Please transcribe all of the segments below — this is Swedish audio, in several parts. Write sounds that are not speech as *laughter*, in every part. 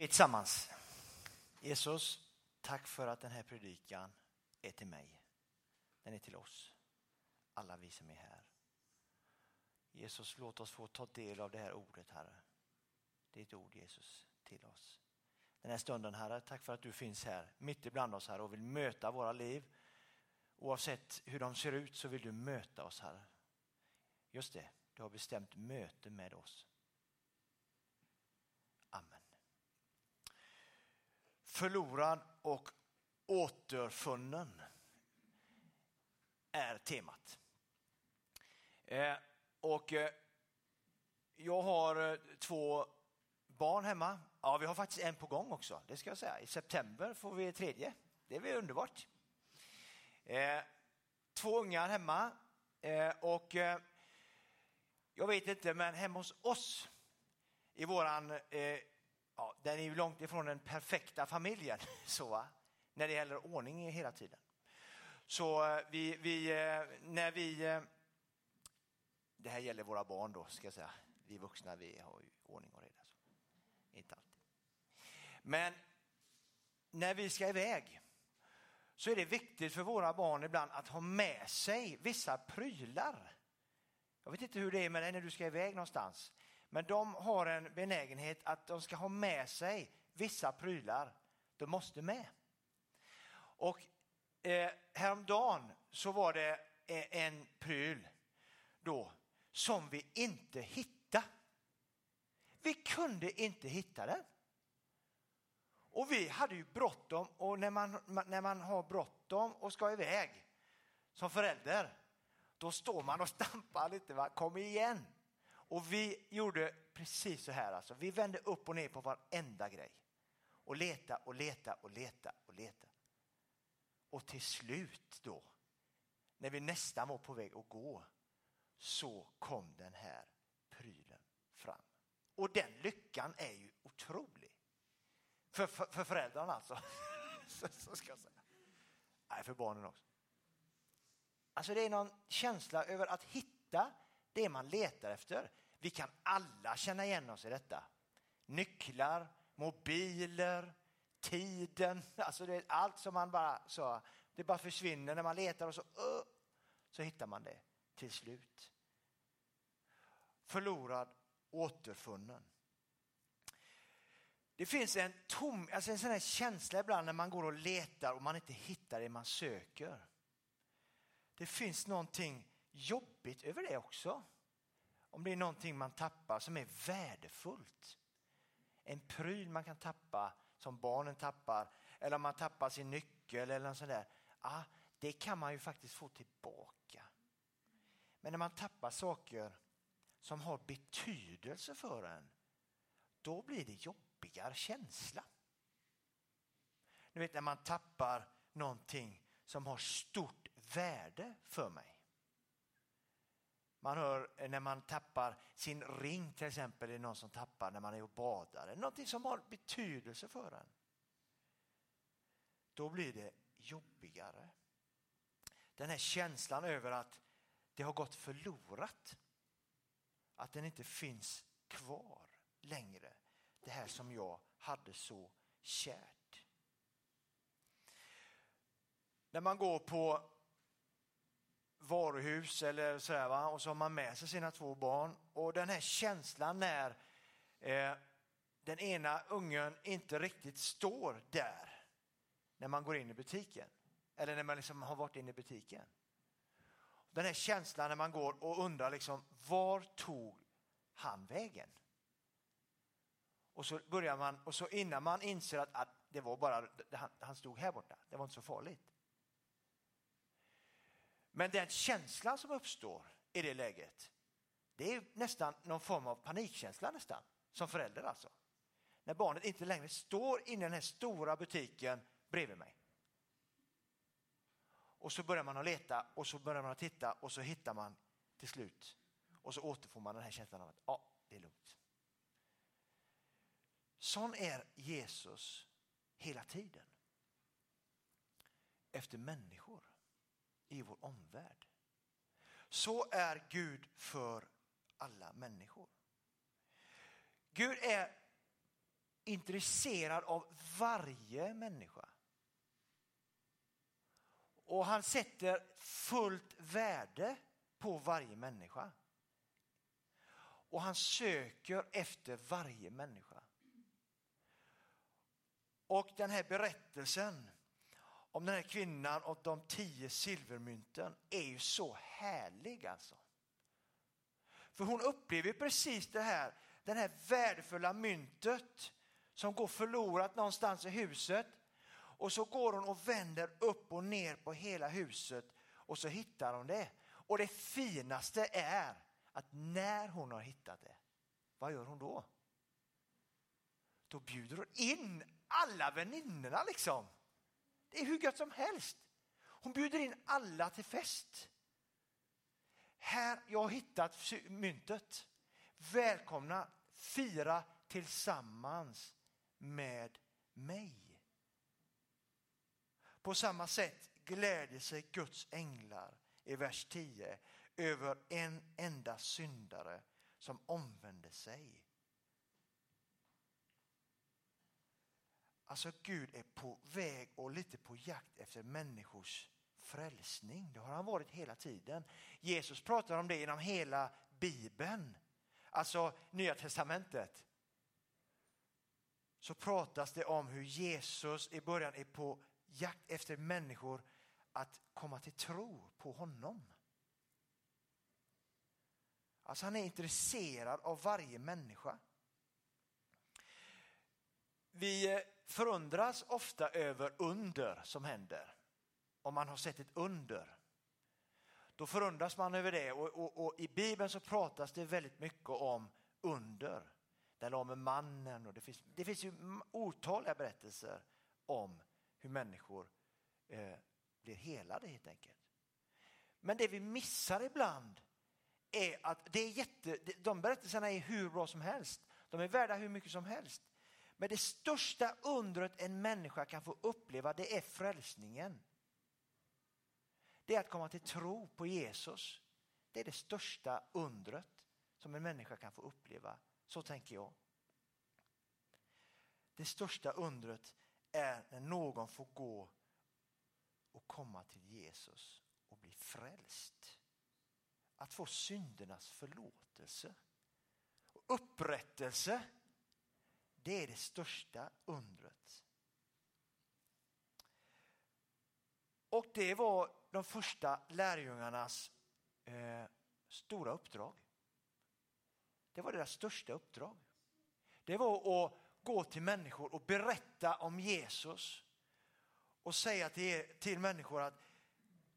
Vi tillsammans. Jesus, tack för att den här predikan är till mig. Den är till oss, alla vi som är här. Jesus, låt oss få ta del av det här ordet, Herre. Ditt ord, Jesus, till oss. Den här stunden, Herre, tack för att du finns här, mitt ibland oss, Herre, och vill möta våra liv. Oavsett hur de ser ut så vill du möta oss, Herre. Just det, du har bestämt möte med oss. Förlorad och återfunnen är temat. Eh, och eh, jag har eh, två barn hemma. Ja, vi har faktiskt en på gång också, det ska jag säga. I september får vi tredje. Det är väl underbart. Eh, två ungar hemma eh, och eh, jag vet inte, men hemma hos oss i våran, ja, den är ju långt ifrån den perfekta familjen *laughs* så, när det gäller ordning hela tiden. Så eh, vi, vi eh, när vi eh, det här gäller våra barn då, ska jag säga. Vi vuxna, vi har ju ordning och reda. Så. Inte alltid. Men när vi ska iväg så är det viktigt för våra barn ibland att ha med sig vissa prylar. Jag vet inte hur det är med dig när du ska iväg någonstans. Men de har en benägenhet att de ska ha med sig vissa prylar. De måste med. Och eh, häromdagen så var det eh, en pryl då som vi inte hittade. Vi kunde inte hitta den. Och vi hade ju bråttom och när man, när man har bråttom och ska iväg som förälder, då står man och stampar lite. Va? Kom igen! Och vi gjorde precis så här. Alltså. Vi vände upp och ner på varenda grej och leta och leta och leta och leta. Och till slut då, när vi nästan var på väg att gå, så kom den här prylen fram. Och den lyckan är ju otrolig. För, för, för föräldrarna alltså. *laughs* så, så, ska jag säga. Nej, för barnen också. Alltså det är någon känsla över att hitta det man letar efter. Vi kan alla känna igen oss i detta. Nycklar, mobiler, tiden, *laughs* alltså det är allt som man bara så, det bara försvinner när man letar och så, uh, så hittar man det till slut. Förlorad, återfunnen. Det finns en, tom, alltså en sån här känsla ibland när man går och letar och man inte hittar det man söker. Det finns någonting jobbigt över det också. Om det är någonting man tappar som är värdefullt. En pryl man kan tappa som barnen tappar eller om man tappar sin nyckel eller något sånt där. Ah, det kan man ju faktiskt få tillbaka. Men när man tappar saker som har betydelse för en, då blir det jobbigare känsla. Du vet när man tappar någonting som har stort värde för mig. Man hör eh, när man tappar sin ring till exempel, det är någon som tappar när man är och badar, någonting som har betydelse för en. Då blir det jobbigare. Den här känslan över att det har gått förlorat. Att den inte finns kvar längre. Det här som jag hade så kärt. När man går på varuhus eller sådär va? och så har man med sig sina två barn och den här känslan när eh, den ena ungen inte riktigt står där när man går in i butiken eller när man liksom har varit inne i butiken. Den här känslan när man går och undrar liksom, var tog han vägen? Och så börjar man, och så innan man inser att, att det var bara, han, han stod här borta, det var inte så farligt. Men den känslan som uppstår i det läget, det är nästan någon form av panikkänsla nästan, som förälder alltså. När barnet inte längre står inne i den här stora butiken bredvid mig. Och så börjar man att leta och så börjar man att titta och så hittar man till slut. Och så återfår man den här känslan av att ja, det är lugnt. Sån är Jesus hela tiden. Efter människor i vår omvärld. Så är Gud för alla människor. Gud är intresserad av varje människa. Och han sätter fullt värde på varje människa. Och han söker efter varje människa. Och den här berättelsen om den här kvinnan och de tio silvermynten är ju så härlig alltså. För hon upplever precis det här, det här värdefulla myntet som går förlorat någonstans i huset. Och så går hon och vänder upp och ner på hela huset och så hittar hon det. Och det finaste är att när hon har hittat det, vad gör hon då? Då bjuder hon in alla väninnorna liksom. Det är hur gött som helst. Hon bjuder in alla till fest. Här, jag har hittat myntet. Välkomna, fira tillsammans med mig. På samma sätt gläder sig Guds änglar i vers 10 över en enda syndare som omvänder sig. Alltså Gud är på väg och lite på jakt efter människors frälsning. Det har han varit hela tiden. Jesus pratar om det genom hela Bibeln, alltså Nya Testamentet. Så pratas det om hur Jesus i början är på jakt efter människor att komma till tro på honom. Alltså han är intresserad av varje människa. Vi eh, förundras ofta över under som händer. Om man har sett ett under. Då förundras man över det och, och, och i Bibeln så pratas det väldigt mycket om under. Den om mannen och det finns, det finns ju otaliga berättelser om hur människor eh, blir helade helt enkelt. Men det vi missar ibland är att det är jätte, de berättelserna är hur bra som helst. De är värda hur mycket som helst. Men det största undret en människa kan få uppleva det är frälsningen. Det är att komma till tro på Jesus. Det är det största undret som en människa kan få uppleva. Så tänker jag. Det största undret är när någon får gå och komma till Jesus och bli frälst. Att få syndernas förlåtelse och upprättelse det är det största undret. Och det var de första lärjungarnas eh, stora uppdrag. Det var deras största uppdrag. Det var att gå till människor och berätta om Jesus och säga till, till människor att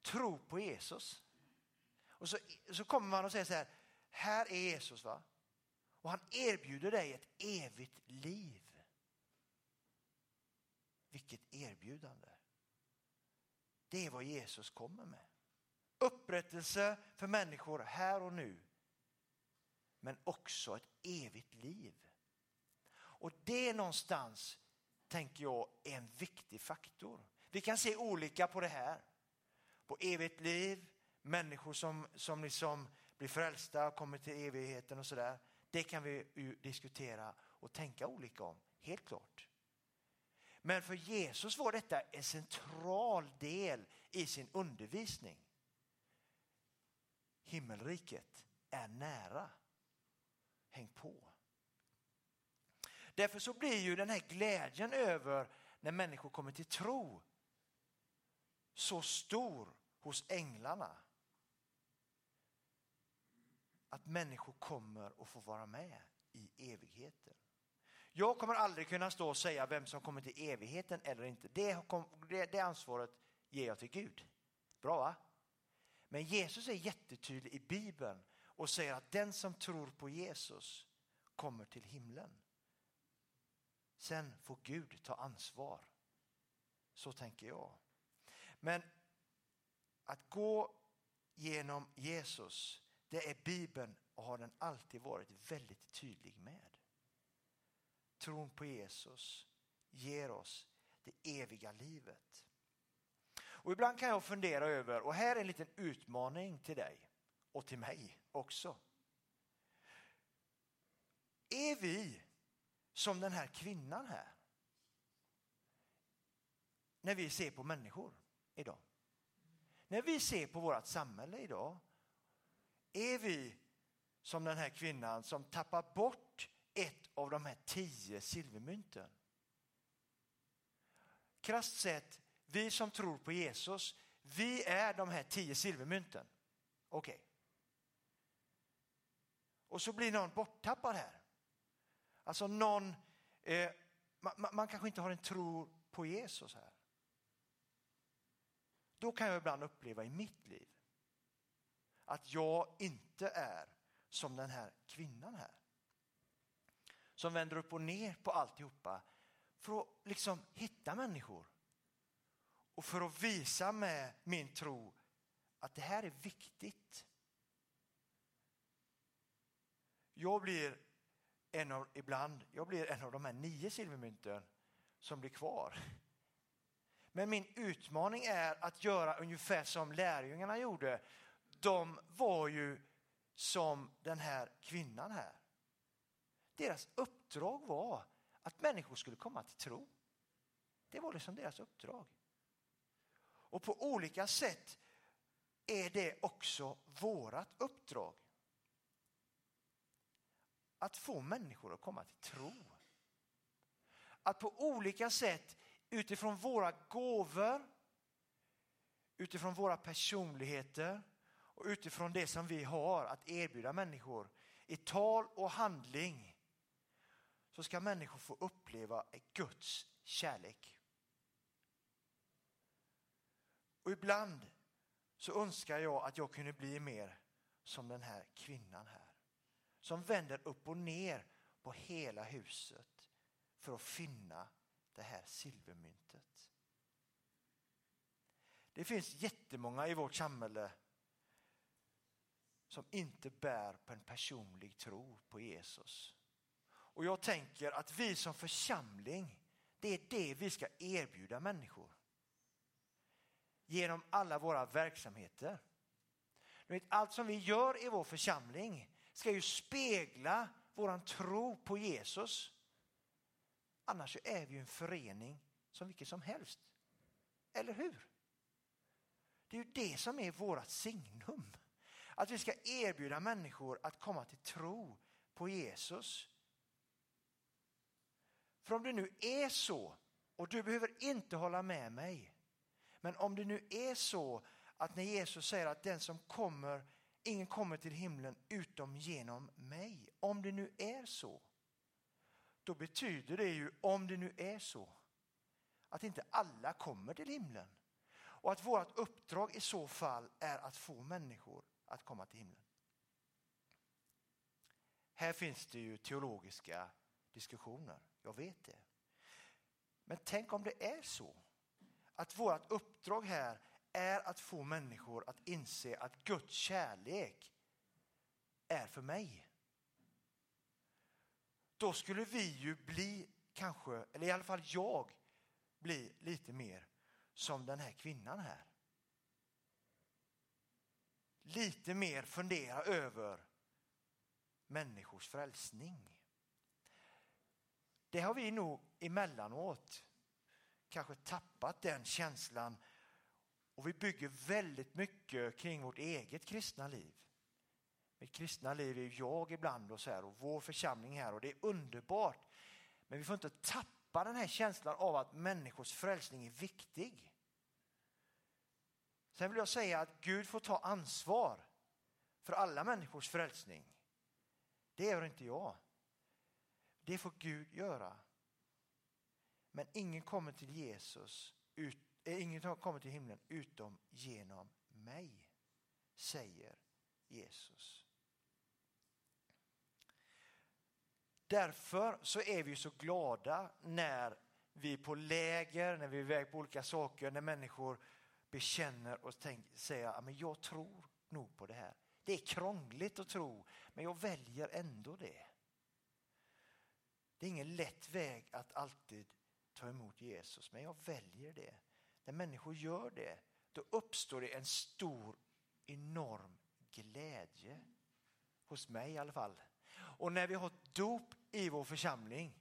tro på Jesus. Och så, så kommer man och säger så här, här är Jesus va? Och han erbjuder dig ett evigt liv. Vilket erbjudande. Det är vad Jesus kommer med. Upprättelse för människor här och nu. Men också ett evigt liv. Och det någonstans, tänker jag, är en viktig faktor. Vi kan se olika på det här. På evigt liv, människor som, som liksom blir frälsta och kommer till evigheten och sådär. Det kan vi ju diskutera och tänka olika om, helt klart. Men för Jesus var detta en central del i sin undervisning. Himmelriket är nära. Häng på. Därför så blir ju den här glädjen över när människor kommer till tro så stor hos änglarna att människor kommer att få vara med i evigheten. Jag kommer aldrig kunna stå och säga vem som kommer till evigheten eller inte. Det, det, det ansvaret ger jag till Gud. Bra va? Men Jesus är jättetydlig i Bibeln och säger att den som tror på Jesus kommer till himlen. Sen får Gud ta ansvar. Så tänker jag. Men att gå genom Jesus det är Bibeln och har den alltid varit väldigt tydlig med. Tron på Jesus ger oss det eviga livet. Och ibland kan jag fundera över, och här är en liten utmaning till dig och till mig också. Är vi som den här kvinnan här. När vi ser på människor idag. När vi ser på vårt samhälle idag är vi som den här kvinnan som tappar bort ett av de här tio silvermynten. Krasst sett, vi som tror på Jesus, vi är de här tio silvermynten. Okej. Okay. Och så blir någon borttappad här. Alltså någon, eh, man, man kanske inte har en tro på Jesus här. Då kan jag ibland uppleva i mitt liv att jag inte är som den här kvinnan här. Som vänder upp och ner på alltihopa för att liksom hitta människor. Och för att visa med min tro att det här är viktigt. Jag blir en av, ibland, jag blir en av de här nio silvermynten som blir kvar. Men min utmaning är att göra ungefär som lärjungarna gjorde. De var ju som den här kvinnan här. Deras uppdrag var att människor skulle komma till tro. Det var liksom deras uppdrag. Och på olika sätt är det också vårat uppdrag. Att få människor att komma till tro. Att på olika sätt utifrån våra gåvor, utifrån våra personligheter och utifrån det som vi har att erbjuda människor i tal och handling så ska människor få uppleva Guds kärlek. Och ibland så önskar jag att jag kunde bli mer som den här kvinnan här. Som vänder upp och ner på hela huset för att finna det här silvermyntet. Det finns jättemånga i vårt samhälle som inte bär på en personlig tro på Jesus. Och jag tänker att vi som församling, det är det vi ska erbjuda människor. Genom alla våra verksamheter. vet, allt som vi gör i vår församling ska ju spegla våran tro på Jesus. Annars är vi ju en förening som vilket som helst. Eller hur? Det är ju det som är vårt signum. Att vi ska erbjuda människor att komma till tro på Jesus. För om det nu är så, och du behöver inte hålla med mig, men om det nu är så att när Jesus säger att den som kommer, ingen kommer till himlen utom genom mig. Om det nu är så, då betyder det ju, om det nu är så, att inte alla kommer till himlen. Och att vårt uppdrag i så fall är att få människor att komma till himlen. Här finns det ju teologiska diskussioner, jag vet det. Men tänk om det är så att vårt uppdrag här är att få människor att inse att Guds kärlek är för mig. Då skulle vi ju bli kanske, eller i alla fall jag, bli lite mer som den här kvinnan här. Lite mer fundera över människors frälsning. Det har vi nog emellanåt kanske tappat den känslan och vi bygger väldigt mycket kring vårt eget kristna liv. Mitt kristna liv är jag ibland och, så här, och vår församling här och det är underbart. Men vi får inte tappa den här känslan av att människors frälsning är viktig. Sen vill jag säga att Gud får ta ansvar för alla människors frälsning. Det gör inte jag. Det får Gud göra. Men ingen kommer till Jesus, ut, äh, ingen kommer till himlen utom genom mig, säger Jesus. Därför så är vi så glada när vi på läger, när vi är iväg på olika saker, när människor bekänner och tänker, säger att jag tror nog på det här. Det är krångligt att tro, men jag väljer ändå det. Det är ingen lätt väg att alltid ta emot Jesus, men jag väljer det. När människor gör det, då uppstår det en stor, enorm glädje. Hos mig i alla fall. Och när vi har dop i vår församling,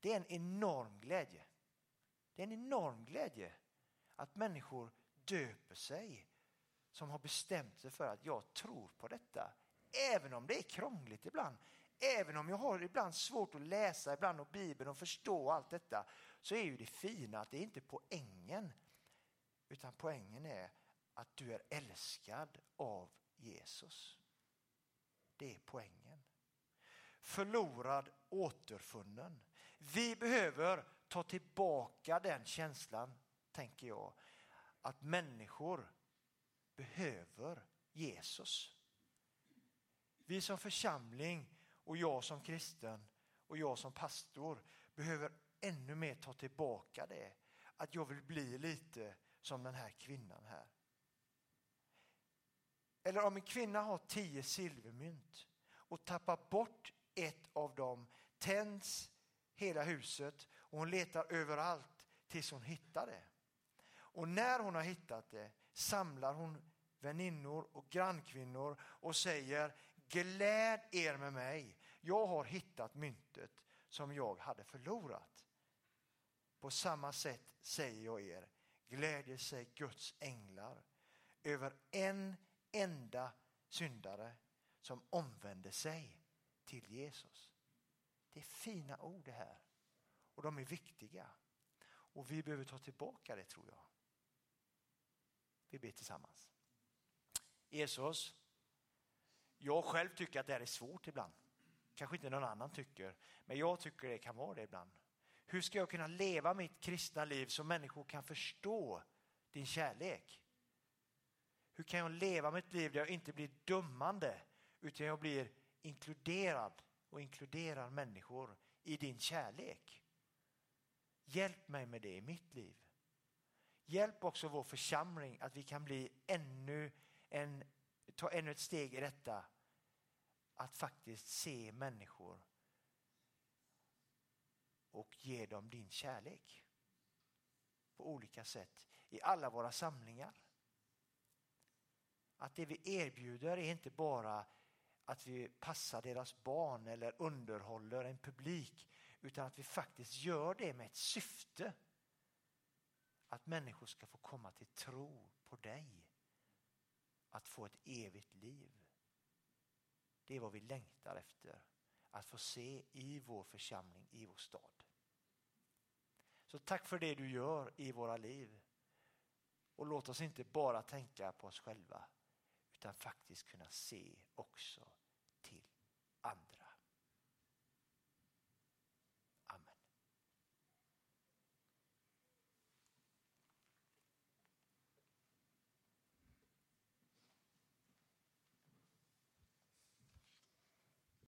Det är en enorm glädje. Det är en enorm glädje att människor döper sig som har bestämt sig för att jag tror på detta. Även om det är krångligt ibland, även om jag har ibland svårt att läsa ibland och Bibeln och förstå allt detta, så är ju det fina att det är inte poängen. Utan poängen är att du är älskad av Jesus. Det är poängen. Förlorad, återfunnen. Vi behöver ta tillbaka den känslan, tänker jag, att människor behöver Jesus. Vi som församling och jag som kristen och jag som pastor behöver ännu mer ta tillbaka det. Att jag vill bli lite som den här kvinnan här. Eller om en kvinna har tio silvermynt och tappar bort ett av dem tänds hela huset och hon letar överallt tills hon hittar det. Och när hon har hittat det samlar hon väninnor och grannkvinnor och säger gläd er med mig. Jag har hittat myntet som jag hade förlorat. På samma sätt säger jag er, glädjer sig Guds änglar över en enda syndare som omvänder sig till Jesus. Det är fina ord det här och de är viktiga. Och vi behöver ta tillbaka det tror jag. Vi ber tillsammans. Jesus, jag själv tycker att det här är svårt ibland. Kanske inte någon annan tycker, men jag tycker det kan vara det ibland. Hur ska jag kunna leva mitt kristna liv så människor kan förstå din kärlek? Hur kan jag leva mitt liv där jag inte blir dömande utan jag blir inkluderad och inkluderar människor i din kärlek? Hjälp mig med det i mitt liv. Hjälp också vår församling att vi kan bli ännu en, ta ännu ett steg i detta. Att faktiskt se människor och ge dem din kärlek. På olika sätt i alla våra samlingar. Att det vi erbjuder är inte bara att vi passar deras barn eller underhåller en publik utan att vi faktiskt gör det med ett syfte. Att människor ska få komma till tro på dig. Att få ett evigt liv. Det är vad vi längtar efter. Att få se i vår församling, i vår stad. Så tack för det du gör i våra liv. Och låt oss inte bara tänka på oss själva utan faktiskt kunna se också.